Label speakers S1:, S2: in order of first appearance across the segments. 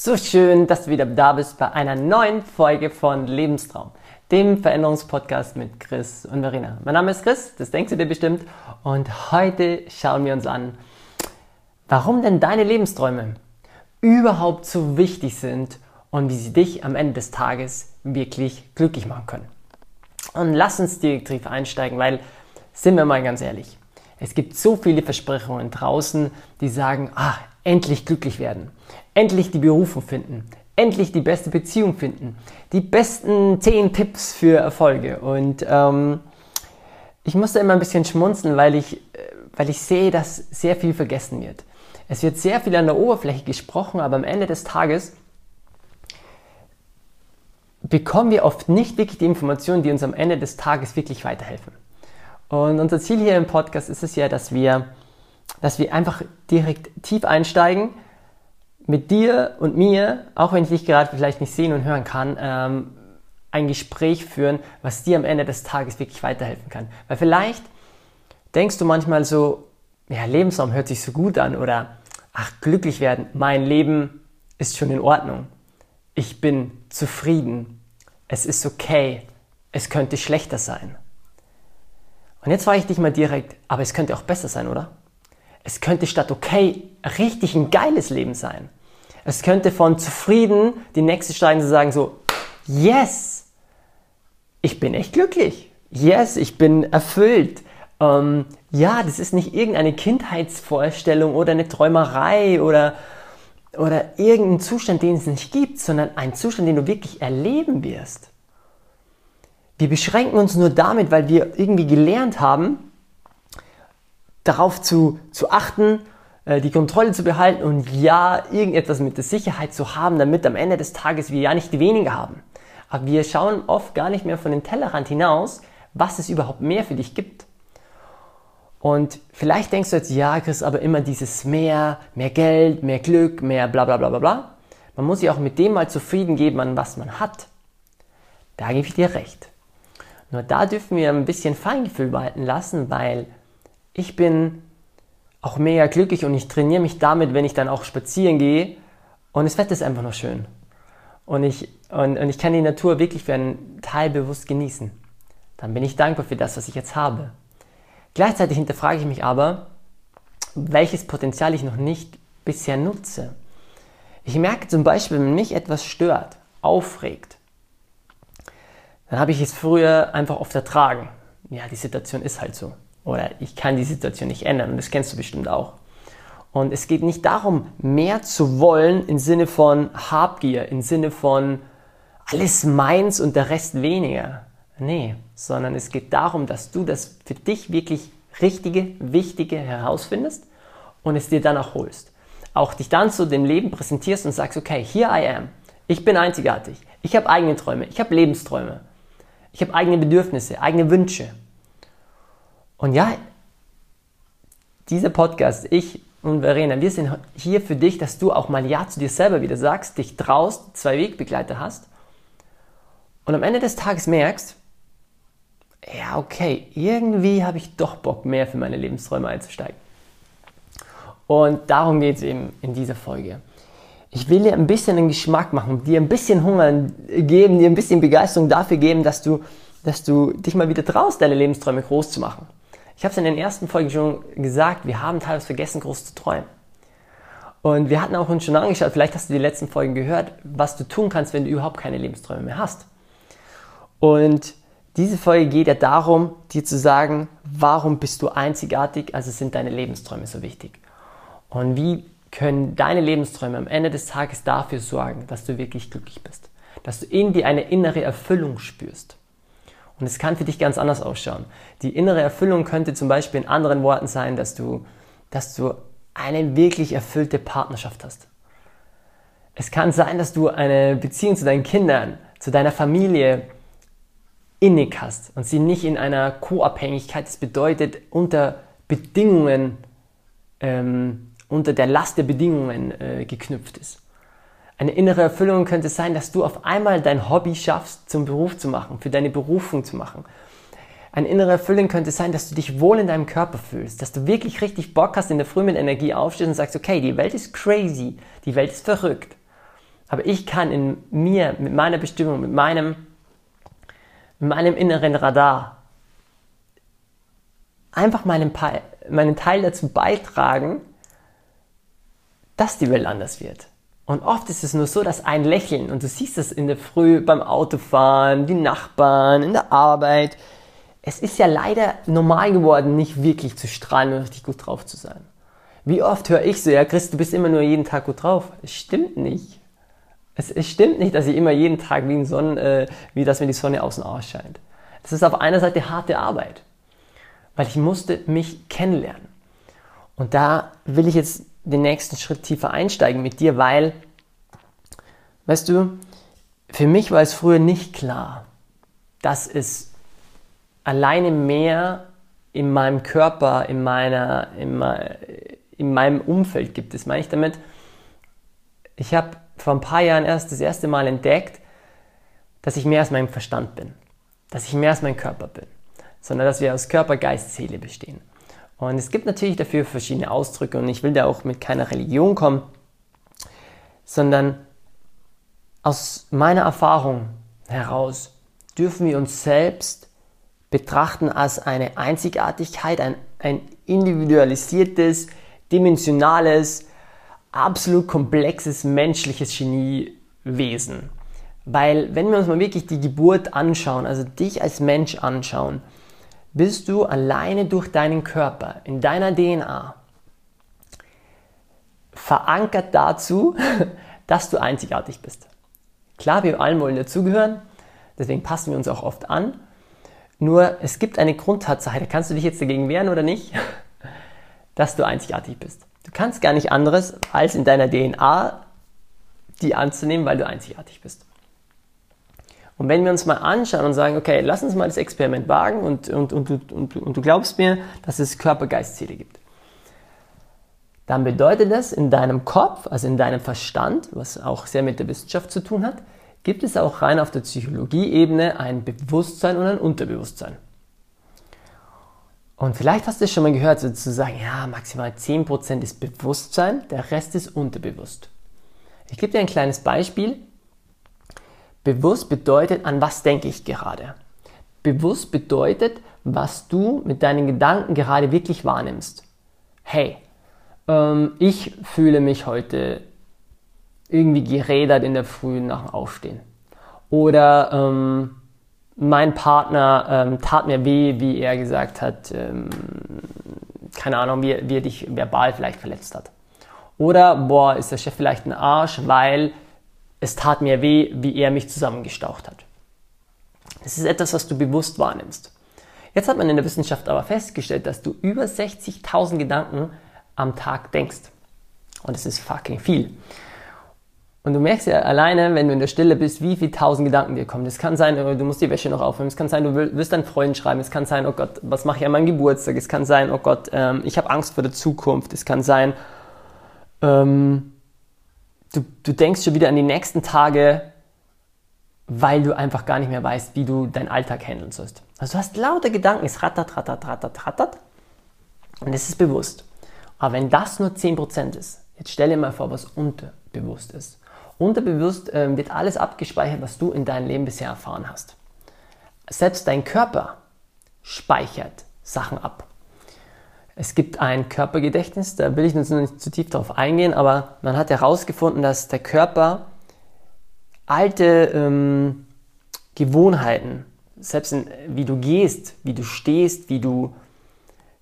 S1: So schön, dass du wieder da bist bei einer neuen Folge von Lebenstraum, dem Veränderungspodcast mit Chris und Verena. Mein Name ist Chris, das denkst du dir bestimmt, und heute schauen wir uns an, warum denn deine Lebensträume überhaupt so wichtig sind und wie sie dich am Ende des Tages wirklich glücklich machen können. Und lass uns direkt tief einsteigen, weil, sind wir mal ganz ehrlich, es gibt so viele Versprechungen draußen, die sagen, ach, endlich glücklich werden, endlich die Berufung finden, endlich die beste Beziehung finden, die besten 10 Tipps für Erfolge. Und ähm, ich musste immer ein bisschen schmunzeln, weil ich, äh, weil ich sehe, dass sehr viel vergessen wird. Es wird sehr viel an der Oberfläche gesprochen, aber am Ende des Tages bekommen wir oft nicht wirklich die Informationen, die uns am Ende des Tages wirklich weiterhelfen. Und unser Ziel hier im Podcast ist es ja, dass wir dass wir einfach direkt tief einsteigen, mit dir und mir, auch wenn ich dich gerade vielleicht nicht sehen und hören kann, ähm, ein Gespräch führen, was dir am Ende des Tages wirklich weiterhelfen kann. Weil vielleicht denkst du manchmal so, ja, Lebensraum hört sich so gut an oder ach, glücklich werden, mein Leben ist schon in Ordnung. Ich bin zufrieden. Es ist okay. Es könnte schlechter sein. Und jetzt frage ich dich mal direkt, aber es könnte auch besser sein, oder? Es könnte statt okay richtig ein geiles Leben sein. Es könnte von zufrieden die nächste steigen zu sagen so, yes, ich bin echt glücklich. Yes, ich bin erfüllt. Ähm, ja, das ist nicht irgendeine Kindheitsvorstellung oder eine Träumerei oder, oder irgendein Zustand, den es nicht gibt, sondern ein Zustand, den du wirklich erleben wirst. Wir beschränken uns nur damit, weil wir irgendwie gelernt haben, darauf zu, zu achten, äh, die Kontrolle zu behalten und ja, irgendetwas mit der Sicherheit zu haben, damit am Ende des Tages wir ja nicht weniger haben. Aber wir schauen oft gar nicht mehr von den Tellerrand hinaus, was es überhaupt mehr für dich gibt. Und vielleicht denkst du jetzt, ja, Chris, aber immer dieses mehr, mehr Geld, mehr Glück, mehr bla bla bla bla bla. Man muss sich auch mit dem mal zufrieden geben, an was man hat. Da gebe ich dir recht. Nur da dürfen wir ein bisschen Feingefühl walten lassen, weil ich bin auch mega glücklich und ich trainiere mich damit, wenn ich dann auch spazieren gehe und das Wetter ist einfach nur schön. Und ich, und, und ich kann die Natur wirklich für einen Teil bewusst genießen. Dann bin ich dankbar für das, was ich jetzt habe. Gleichzeitig hinterfrage ich mich aber, welches Potenzial ich noch nicht bisher nutze. Ich merke zum Beispiel, wenn mich etwas stört, aufregt, dann habe ich es früher einfach oft ertragen. Ja, die Situation ist halt so. Oder ich kann die Situation nicht ändern. Und das kennst du bestimmt auch. Und es geht nicht darum, mehr zu wollen im Sinne von Habgier, im Sinne von alles meins und der Rest weniger. Nee, sondern es geht darum, dass du das für dich wirklich Richtige, Wichtige herausfindest und es dir dann auch holst. Auch dich dann zu dem Leben präsentierst und sagst, okay, here I am. Ich bin einzigartig. Ich habe eigene Träume. Ich habe Lebensträume. Ich habe eigene Bedürfnisse, eigene Wünsche. Und ja, dieser Podcast, ich und Verena, wir sind hier für dich, dass du auch mal Ja zu dir selber wieder sagst, dich traust, zwei Wegbegleiter hast und am Ende des Tages merkst, ja, okay, irgendwie habe ich doch Bock, mehr für meine Lebensträume einzusteigen. Und darum geht es eben in dieser Folge. Ich will dir ein bisschen einen Geschmack machen, dir ein bisschen Hunger geben, dir ein bisschen Begeisterung dafür geben, dass du, dass du dich mal wieder traust, deine Lebensträume groß zu machen. Ich habe es in den ersten Folgen schon gesagt, wir haben teilweise vergessen, groß zu träumen. Und wir hatten auch uns schon angeschaut, vielleicht hast du die letzten Folgen gehört, was du tun kannst, wenn du überhaupt keine Lebensträume mehr hast. Und diese Folge geht ja darum, dir zu sagen, warum bist du einzigartig, also sind deine Lebensträume so wichtig. Und wie können deine Lebensträume am Ende des Tages dafür sorgen, dass du wirklich glücklich bist. Dass du in dir eine innere Erfüllung spürst. Und es kann für dich ganz anders ausschauen. Die innere Erfüllung könnte zum Beispiel in anderen Worten sein, dass du, dass du eine wirklich erfüllte Partnerschaft hast. Es kann sein, dass du eine Beziehung zu deinen Kindern, zu deiner Familie innig hast und sie nicht in einer Co-Abhängigkeit, das bedeutet unter Bedingungen, ähm, unter der Last der Bedingungen äh, geknüpft ist. Eine innere Erfüllung könnte sein, dass du auf einmal dein Hobby schaffst, zum Beruf zu machen, für deine Berufung zu machen. Eine innere Erfüllung könnte sein, dass du dich wohl in deinem Körper fühlst, dass du wirklich richtig Bock hast, in der Früh mit Energie aufstehst und sagst, okay, die Welt ist crazy, die Welt ist verrückt. Aber ich kann in mir, mit meiner Bestimmung, mit meinem, mit meinem inneren Radar einfach meinen, meinen Teil dazu beitragen, dass die Welt anders wird. Und oft ist es nur so, dass ein Lächeln, und du siehst es in der Früh beim Autofahren, die Nachbarn, in der Arbeit, es ist ja leider normal geworden, nicht wirklich zu strahlen und richtig gut drauf zu sein. Wie oft höre ich so, ja Chris, du bist immer nur jeden Tag gut drauf. Es stimmt nicht. Es, es stimmt nicht, dass ich immer jeden Tag wie, Sonnen, äh, wie das, wenn die Sonne außen ausscheint. Das ist auf einer Seite harte Arbeit, weil ich musste mich kennenlernen. Und da will ich jetzt den nächsten Schritt tiefer einsteigen mit dir, weil, weißt du, für mich war es früher nicht klar, dass es alleine mehr in meinem Körper, in, meiner, in, in meinem Umfeld gibt. Das meine ich damit, ich habe vor ein paar Jahren erst das erste Mal entdeckt, dass ich mehr als mein Verstand bin, dass ich mehr als mein Körper bin, sondern dass wir aus Körper, Geist, Seele bestehen. Und es gibt natürlich dafür verschiedene Ausdrücke und ich will da auch mit keiner Religion kommen, sondern aus meiner Erfahrung heraus dürfen wir uns selbst betrachten als eine Einzigartigkeit, ein, ein individualisiertes, dimensionales, absolut komplexes menschliches Geniewesen. Weil wenn wir uns mal wirklich die Geburt anschauen, also dich als Mensch anschauen, bist du alleine durch deinen Körper, in deiner DNA, verankert dazu, dass du einzigartig bist. Klar, wir allen wollen dazugehören, deswegen passen wir uns auch oft an, nur es gibt eine Grundtatsache, da kannst du dich jetzt dagegen wehren oder nicht, dass du einzigartig bist. Du kannst gar nicht anderes, als in deiner DNA die anzunehmen, weil du einzigartig bist. Und wenn wir uns mal anschauen und sagen, okay, lass uns mal das Experiment wagen und, und, und, und, und, du glaubst mir, dass es Körper-Geist-Ziele gibt, dann bedeutet das in deinem Kopf, also in deinem Verstand, was auch sehr mit der Wissenschaft zu tun hat, gibt es auch rein auf der Psychologie-Ebene ein Bewusstsein und ein Unterbewusstsein. Und vielleicht hast du es schon mal gehört, sozusagen, ja, maximal 10% ist Bewusstsein, der Rest ist unterbewusst. Ich gebe dir ein kleines Beispiel. Bewusst bedeutet, an was denke ich gerade? Bewusst bedeutet, was du mit deinen Gedanken gerade wirklich wahrnimmst. Hey, ähm, ich fühle mich heute irgendwie gerädert in der Früh nach dem Aufstehen. Oder ähm, mein Partner ähm, tat mir weh, wie er gesagt hat, ähm, keine Ahnung, wie, wie er dich verbal vielleicht verletzt hat. Oder, boah, ist der Chef vielleicht ein Arsch, weil es tat mir weh, wie er mich zusammengestaucht hat. Das ist etwas, was du bewusst wahrnimmst. Jetzt hat man in der Wissenschaft aber festgestellt, dass du über 60.000 Gedanken am Tag denkst. Und das ist fucking viel. Und du merkst ja alleine, wenn du in der Stille bist, wie viele tausend Gedanken dir kommen. Es kann sein, du musst die Wäsche noch aufhören. Es kann sein, du willst deinen Freund schreiben. Es kann sein, oh Gott, was mache ich an meinem Geburtstag? Es kann sein, oh Gott, ähm, ich habe Angst vor der Zukunft. Es kann sein, ähm, du, du denkst schon wieder an die nächsten Tage, weil du einfach gar nicht mehr weißt, wie du deinen Alltag handeln sollst. Also du hast lauter Gedanken, es rattert, rattert, rattert, rattert. Und es ist bewusst. Aber wenn das nur 10% ist, jetzt stell dir mal vor, was unterbewusst ist. Unterbewusst äh, wird alles abgespeichert, was du in deinem Leben bisher erfahren hast. Selbst dein Körper speichert Sachen ab. Es gibt ein Körpergedächtnis, da will ich jetzt nicht zu tief darauf eingehen, aber man hat herausgefunden, dass der Körper alte ähm, Gewohnheiten, selbst in, wie du gehst, wie du stehst, wie du,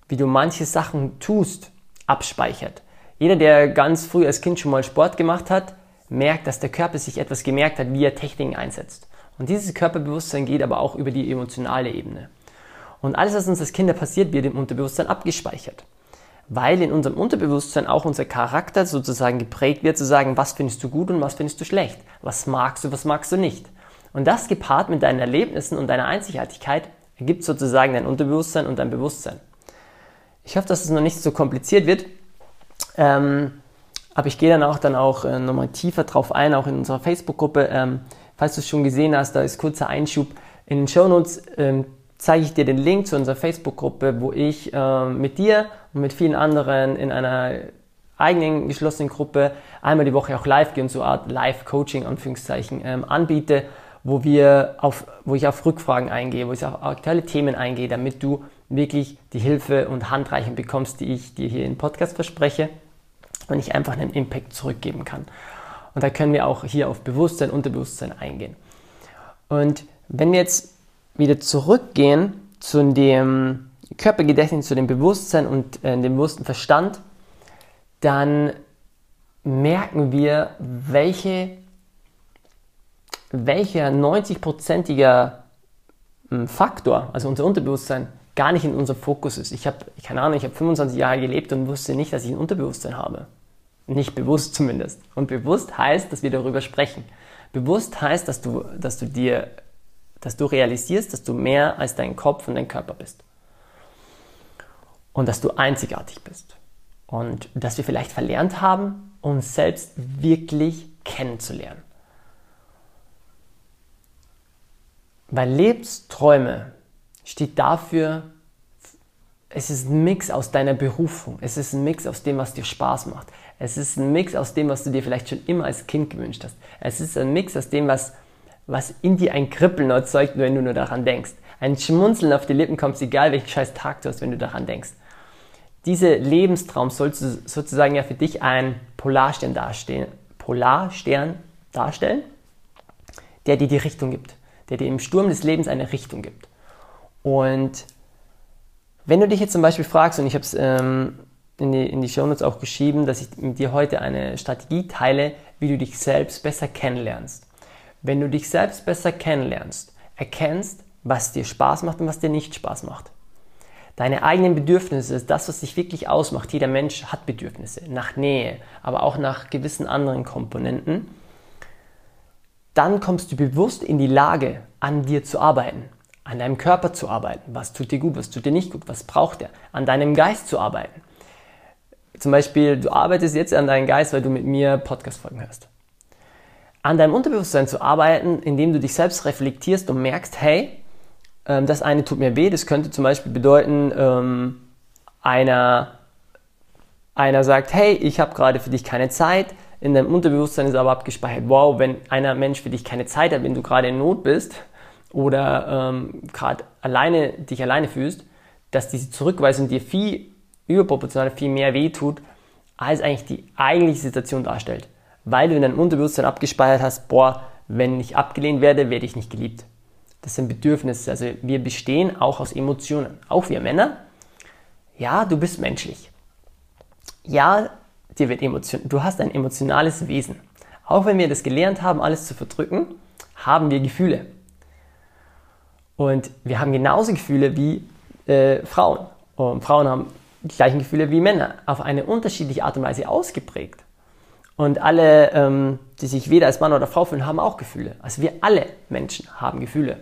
S1: wie du manche Sachen tust, abspeichert. Jeder, der ganz früh als Kind schon mal Sport gemacht hat, merkt, dass der Körper sich etwas gemerkt hat, wie er Techniken einsetzt. Und dieses Körperbewusstsein geht aber auch über die emotionale Ebene. Und alles, was uns als Kinder passiert, wird im Unterbewusstsein abgespeichert. Weil in unserem Unterbewusstsein auch unser Charakter sozusagen geprägt wird, zu sagen, was findest du gut und was findest du schlecht. Was magst du, was magst du nicht. Und das gepaart mit deinen Erlebnissen und deiner Einzigartigkeit ergibt sozusagen dein Unterbewusstsein und dein Bewusstsein. Ich hoffe, dass es noch nicht so kompliziert wird. Ähm, aber ich gehe dann auch dann auch äh, nochmal tiefer drauf ein, auch in unserer Facebook-Gruppe. Ähm, falls du es schon gesehen hast, da ist kurzer Einschub. In den Shownotes ähm, zeige ich dir den Link zu unserer Facebook-Gruppe, wo ich äh, mit dir und mit vielen anderen in einer eigenen geschlossenen Gruppe einmal die Woche auch live gehe und so eine Art Live-Coaching, Anführungszeichen, ähm, anbiete, wo, wir auf, wo ich auf Rückfragen eingehe, wo ich auf aktuelle Themen eingehe, damit du wirklich die Hilfe und Handreichung bekommst, die ich dir hier im Podcast verspreche und ich einfach einen Impact zurückgeben kann. Und da können wir auch hier auf Bewusstsein, Unterbewusstsein eingehen. Und wenn wir jetzt wieder zurückgehen zu dem Körpergedächtnis, zu dem Bewusstsein und äh, dem bewussten Verstand, dann merken wir, welche, welcher 90-prozentiger hm, Faktor, also unser Unterbewusstsein, gar nicht in unserem Fokus ist. Ich habe, keine Ahnung, ich habe 25 Jahre gelebt und wusste nicht, dass ich ein Unterbewusstsein habe. Nicht bewusst zumindest. Und bewusst heißt, dass wir darüber sprechen. Bewusst heißt, dass du, dass du dir, dass du realisierst, dass du mehr als dein Kopf und dein Körper bist. Und dass du einzigartig bist. Und dass wir vielleicht verlernt haben, uns selbst wirklich kennenzulernen. Weil Lebensträume steht dafür, es ist ein Mix aus deiner Berufung, es ist ein Mix aus dem, was dir Spaß macht, es ist ein Mix aus dem, was du dir vielleicht schon immer als Kind gewünscht hast, es ist ein Mix aus dem, was, was in dir ein Kribbeln erzeugt, wenn du nur daran denkst. Ein Schmunzeln auf die Lippen kommt, egal welchen scheiß Tag du hast, wenn du daran denkst. Dieser Lebenstraum soll sozusagen ja für dich ein Polarstern darstellen, Polarstern darstellen, der dir die Richtung gibt, der dir im Sturm des Lebens eine Richtung gibt. Und wenn du dich jetzt zum Beispiel fragst, und ich habe es ähm, in die, in die Shownotes auch geschrieben, dass ich mit dir heute eine Strategie teile, wie du dich selbst besser kennenlernst. Wenn du dich selbst besser kennenlernst, erkennst, was dir Spaß macht und was dir nicht Spaß macht. Deine eigenen Bedürfnisse, das, was dich wirklich ausmacht. Jeder Mensch hat Bedürfnisse nach Nähe, aber auch nach gewissen anderen Komponenten. Dann kommst du bewusst in die Lage, an dir zu arbeiten an deinem Körper zu arbeiten. Was tut dir gut, was tut dir nicht gut, was braucht er? An deinem Geist zu arbeiten. Zum Beispiel, du arbeitest jetzt an deinem Geist, weil du mit mir Podcast-Folgen hörst. An deinem Unterbewusstsein zu arbeiten, indem du dich selbst reflektierst und merkst, hey, ähm, das eine tut mir weh. Das könnte zum Beispiel bedeuten, ähm, einer, einer sagt, hey, ich habe gerade für dich keine Zeit. In deinem Unterbewusstsein ist aber abgespeichert, wow, wenn einer Mensch für dich keine Zeit hat, wenn du gerade in Not bist, oder ähm, gerade alleine dich alleine fühlst, dass diese Zurückweisung dir viel überproportional viel mehr wehtut, als eigentlich die eigentliche Situation darstellt. Weil du in deinem Unterbewusstsein abgespeichert hast, boah, wenn ich abgelehnt werde, werde ich nicht geliebt. Das sind Bedürfnisse. Also wir bestehen auch aus Emotionen. Auch wir Männer. Ja, du bist menschlich. Ja, dir wird Emotion. Du hast ein emotionales Wesen. Auch wenn wir das gelernt haben, alles zu verdrücken, haben wir Gefühle. Und wir haben genauso Gefühle wie äh, Frauen. Und Frauen haben die gleichen Gefühle wie Männer, auf eine unterschiedliche Art und Weise ausgeprägt. Und alle, ähm, die sich weder als Mann oder Frau fühlen, haben auch Gefühle. Also wir alle Menschen haben Gefühle.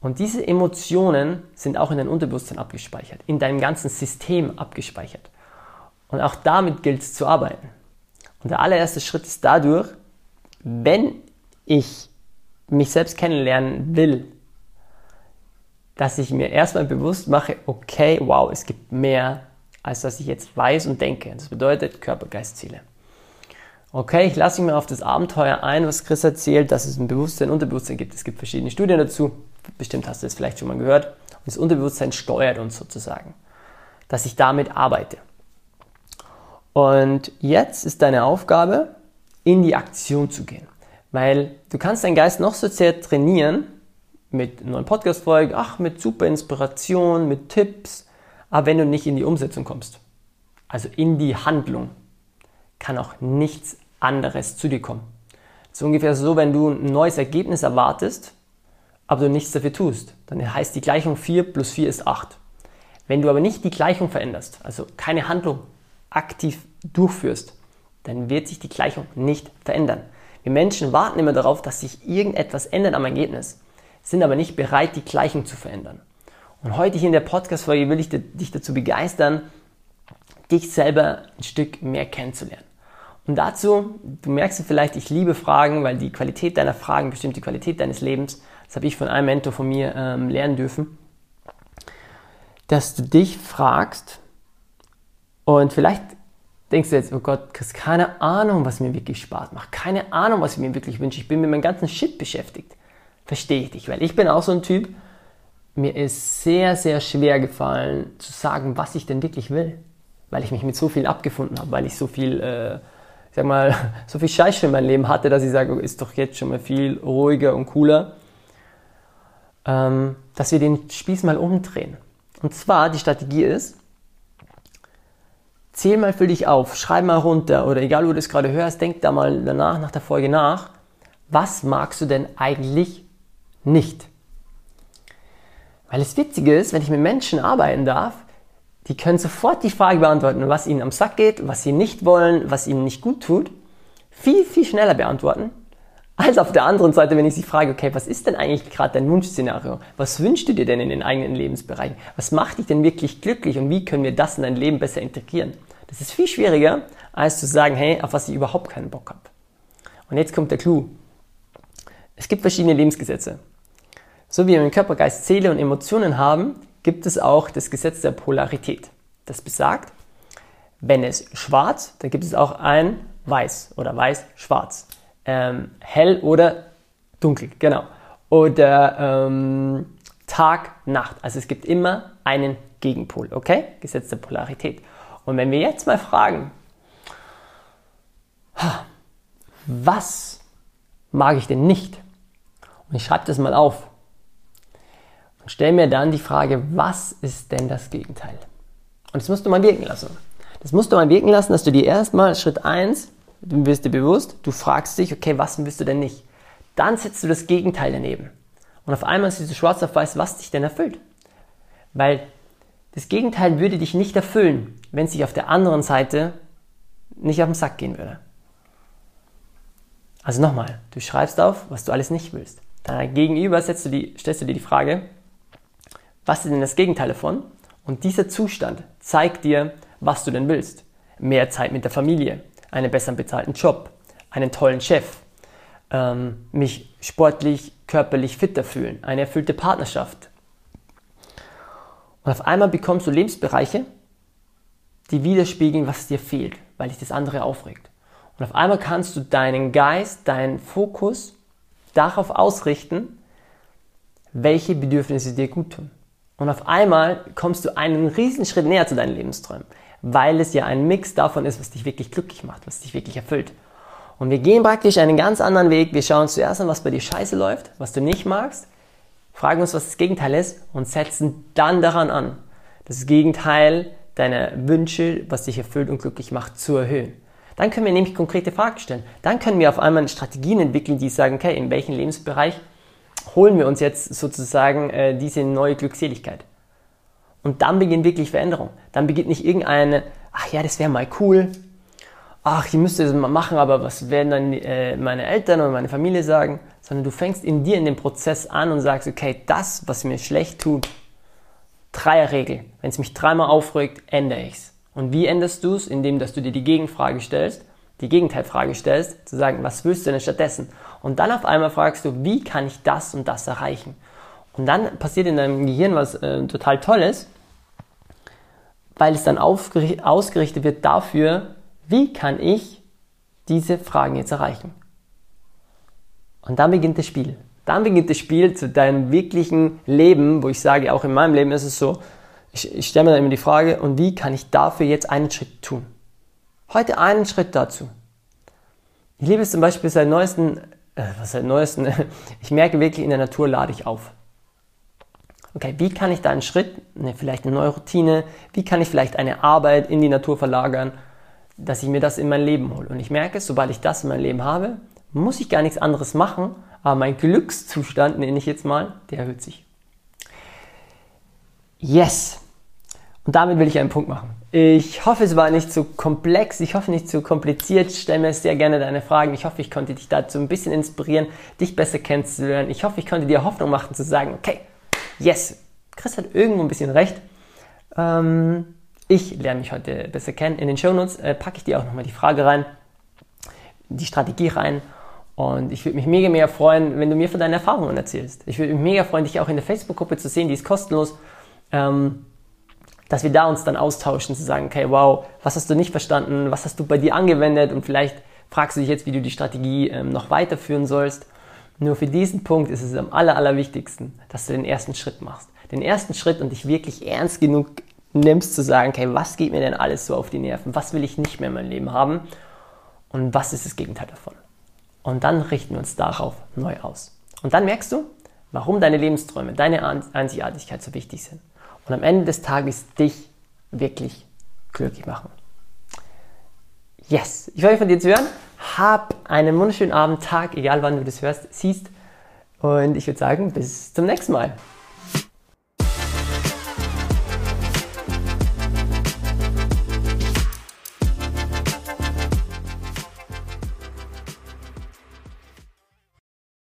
S1: Und diese Emotionen sind auch in deinem Unterbewusstsein abgespeichert, in deinem ganzen System abgespeichert. Und auch damit gilt es zu arbeiten. Und der allererste Schritt ist dadurch, wenn ich mich selbst kennenlernen will, dass ich mir erstmal bewusst mache, okay, wow, es gibt mehr, als dass ich jetzt weiß und denke. Das bedeutet Körper-Geist-Ziele. Okay, ich lasse mich mal auf das Abenteuer ein, was Chris erzählt, dass es ein Bewusstsein Unterbewusstsein gibt. Es gibt verschiedene Studien dazu. Bestimmt hast du es vielleicht schon mal gehört. Und das Unterbewusstsein steuert uns sozusagen, dass ich damit arbeite. Und jetzt ist deine Aufgabe, in die Aktion zu gehen. Weil du kannst deinen Geist noch so sehr trainieren, mit neuen Podcast-Folgen, ach, mit super Inspiration, mit Tipps, aber wenn du nicht in die Umsetzung kommst, also in die Handlung, kann auch nichts anderes zu dir kommen. Das ist ungefähr so, wenn du ein neues Ergebnis erwartest, aber du nichts dafür tust. Dann heißt die Gleichung 4 plus 4 ist 8. Wenn du aber nicht die Gleichung veränderst, also keine Handlung aktiv durchführst, dann wird sich die Gleichung nicht verändern. Wir Menschen warten immer darauf, dass sich irgendetwas ändert am Ergebnis sind aber nicht bereit, die Gleichung zu verändern. Und heute hier in der Podcast-Folge will ich dich dazu begeistern, dich selber ein Stück mehr kennenzulernen. Und dazu, du merkst ja vielleicht, ich liebe Fragen, weil die Qualität deiner Fragen bestimmt die Qualität deines Lebens. Das habe ich von einem Mentor von mir ähm, lernen dürfen. Dass du dich fragst und vielleicht denkst du jetzt, oh Gott, Chris, keine Ahnung, was mir wirklich Spaß macht. Keine Ahnung, was ich mir wirklich wünsche. Ich bin mit meinem ganzen Shit beschäftigt. Verstehe ich dich, weil ich bin auch so ein Typ, mir ist sehr, sehr schwer gefallen zu sagen, was ich denn wirklich will. Weil ich mich mit so viel abgefunden habe, weil ich so viel, äh, ich sag mal, so viel Scheiße in meinem Leben hatte, dass ich sage, ist doch jetzt schon mal viel ruhiger und cooler, ähm, dass wir den Spieß mal umdrehen. Und zwar, die Strategie ist, zähl mal für dich auf, schreib mal runter oder egal, wo du das gerade hörst, denk da mal danach, nach der Folge nach, was magst du denn eigentlich nicht? Weil das Witzige ist, wenn ich mit Menschen arbeiten darf, die können sofort die Frage beantworten, was ihnen am Sack geht, was sie nicht wollen, was ihnen nicht gut tut, viel, viel schneller beantworten, als auf der anderen Seite, wenn ich sie frage, okay, was ist denn eigentlich gerade dein Wunschszenario? Was wünschst du dir denn in den eigenen Lebensbereichen? Was macht dich denn wirklich glücklich und wie können wir das in dein Leben besser integrieren? Das ist viel schwieriger, als zu sagen, hey, auf was ich überhaupt keinen Bock habe. Und jetzt kommt der Clou. Es gibt verschiedene Lebensgesetze. So wie wir im Körper, Geist, Seele und Emotionen haben, gibt es auch das Gesetz der Polarität. Das besagt, wenn es schwarz, dann gibt es auch ein weiß oder weiß-schwarz. Ähm, hell oder dunkel, genau. Oder ähm, Tag, Nacht. Also es gibt immer einen Gegenpol, okay? Gesetz der Polarität. Und wenn wir jetzt mal fragen, was mag ich denn nicht? Und ich schreibe das mal auf. Und stell mir dann die Frage, was ist denn das Gegenteil? Und das musst du mal wirken lassen. Das musst du mal wirken lassen, dass du dir erstmal Schritt 1, du wirst dir bewusst, du fragst dich, okay, was willst du denn nicht? Dann setzt du das Gegenteil daneben. Und auf einmal siehst du schwarz auf weiß, was dich denn erfüllt. Weil das Gegenteil würde dich nicht erfüllen, wenn es sich auf der anderen Seite nicht auf den Sack gehen würde. Also nochmal, du schreibst auf, was du alles nicht willst. Dann gegenüber du die, stellst du dir die Frage, was ist denn das Gegenteil davon? Und dieser Zustand zeigt dir, was du denn willst. Mehr Zeit mit der Familie, einen besser bezahlten Job, einen tollen Chef, ähm, mich sportlich, körperlich fitter fühlen, eine erfüllte Partnerschaft, und auf einmal bekommst du Lebensbereiche, die widerspiegeln, was dir fehlt, weil dich das andere aufregt. Und auf einmal kannst du deinen Geist, deinen Fokus darauf ausrichten, welche Bedürfnisse dir gut tun. Und auf einmal kommst du einen riesen Schritt näher zu deinen Lebensträumen, weil es ja ein Mix davon ist, was dich wirklich glücklich macht, was dich wirklich erfüllt. Und wir gehen praktisch einen ganz anderen Weg. Wir schauen zuerst an, was bei dir scheiße läuft, was du nicht magst fragen uns, was das Gegenteil ist und setzen dann daran an, das Gegenteil deiner Wünsche, was dich erfüllt und glücklich macht, zu erhöhen. Dann können wir nämlich konkrete Fragen stellen. Dann können wir auf einmal Strategien entwickeln, die sagen, okay, in welchem Lebensbereich holen wir uns jetzt sozusagen äh, diese neue Glückseligkeit. Und dann beginnt wirklich Veränderung. Dann beginnt nicht irgendeine, ach ja, das wäre mal cool, ach, ich müsste das mal machen, aber was werden dann äh, meine Eltern und meine Familie sagen? Sondern du fängst in dir in dem Prozess an und sagst, okay, das, was mir schlecht tut, Dreierregel. Wenn es mich dreimal aufregt, ändere ich's. Und wie änderst du es? Indem, dass du dir die Gegenfrage stellst, die Gegenteilfrage stellst, zu sagen, was willst du denn stattdessen? Und dann auf einmal fragst du, wie kann ich das und das erreichen? Und dann passiert in deinem Gehirn was äh, total Tolles, weil es dann ausgerichtet wird dafür, wie kann ich diese Fragen jetzt erreichen? Und dann beginnt das Spiel. Dann beginnt das Spiel zu deinem wirklichen Leben, wo ich sage, auch in meinem Leben ist es so, ich, ich stelle mir dann immer die Frage, und wie kann ich dafür jetzt einen Schritt tun? Heute einen Schritt dazu. Ich liebe es zum Beispiel seit neuesten, äh, was seit neuesten, ich merke wirklich, in der Natur lade ich auf. Okay, wie kann ich da einen Schritt, ne, vielleicht eine neue Routine, wie kann ich vielleicht eine Arbeit in die Natur verlagern, dass ich mir das in mein Leben hole. Und ich merke, sobald ich das in mein Leben habe, muss ich gar nichts anderes machen, aber mein Glückszustand, nenne ich jetzt mal, der erhöht sich. Yes! Und damit will ich einen Punkt machen. Ich hoffe, es war nicht zu komplex, ich hoffe nicht zu kompliziert. Stell mir sehr gerne deine Fragen. Ich hoffe, ich konnte dich dazu ein bisschen inspirieren, dich besser kennenzulernen. Ich hoffe, ich konnte dir Hoffnung machen zu sagen, okay, yes, Chris hat irgendwo ein bisschen recht. Ähm, ich lerne mich heute besser kennen. In den Shownotes äh, packe ich dir auch nochmal die Frage rein, die Strategie rein. Und ich würde mich mega, mega freuen, wenn du mir von deinen Erfahrungen erzählst. Ich würde mich mega freuen, dich auch in der Facebook-Gruppe zu sehen, die ist kostenlos. Ähm, dass wir da uns dann austauschen, zu sagen, okay, wow, was hast du nicht verstanden, was hast du bei dir angewendet und vielleicht fragst du dich jetzt, wie du die Strategie ähm, noch weiterführen sollst. Nur für diesen Punkt ist es am aller, allerwichtigsten, dass du den ersten Schritt machst. Den ersten Schritt und dich wirklich ernst genug nimmst zu sagen, okay, was geht mir denn alles so auf die Nerven? Was will ich nicht mehr in meinem Leben haben? Und was ist das Gegenteil davon? Und dann richten wir uns darauf neu aus. Und dann merkst du, warum deine Lebensträume, deine Einzigartigkeit so wichtig sind. Und am Ende des Tages dich wirklich glücklich machen. Yes, ich freue mich von dir zu hören. Hab einen wunderschönen Abend, Tag, egal wann du das hörst, siehst. Und ich würde sagen, bis zum nächsten Mal.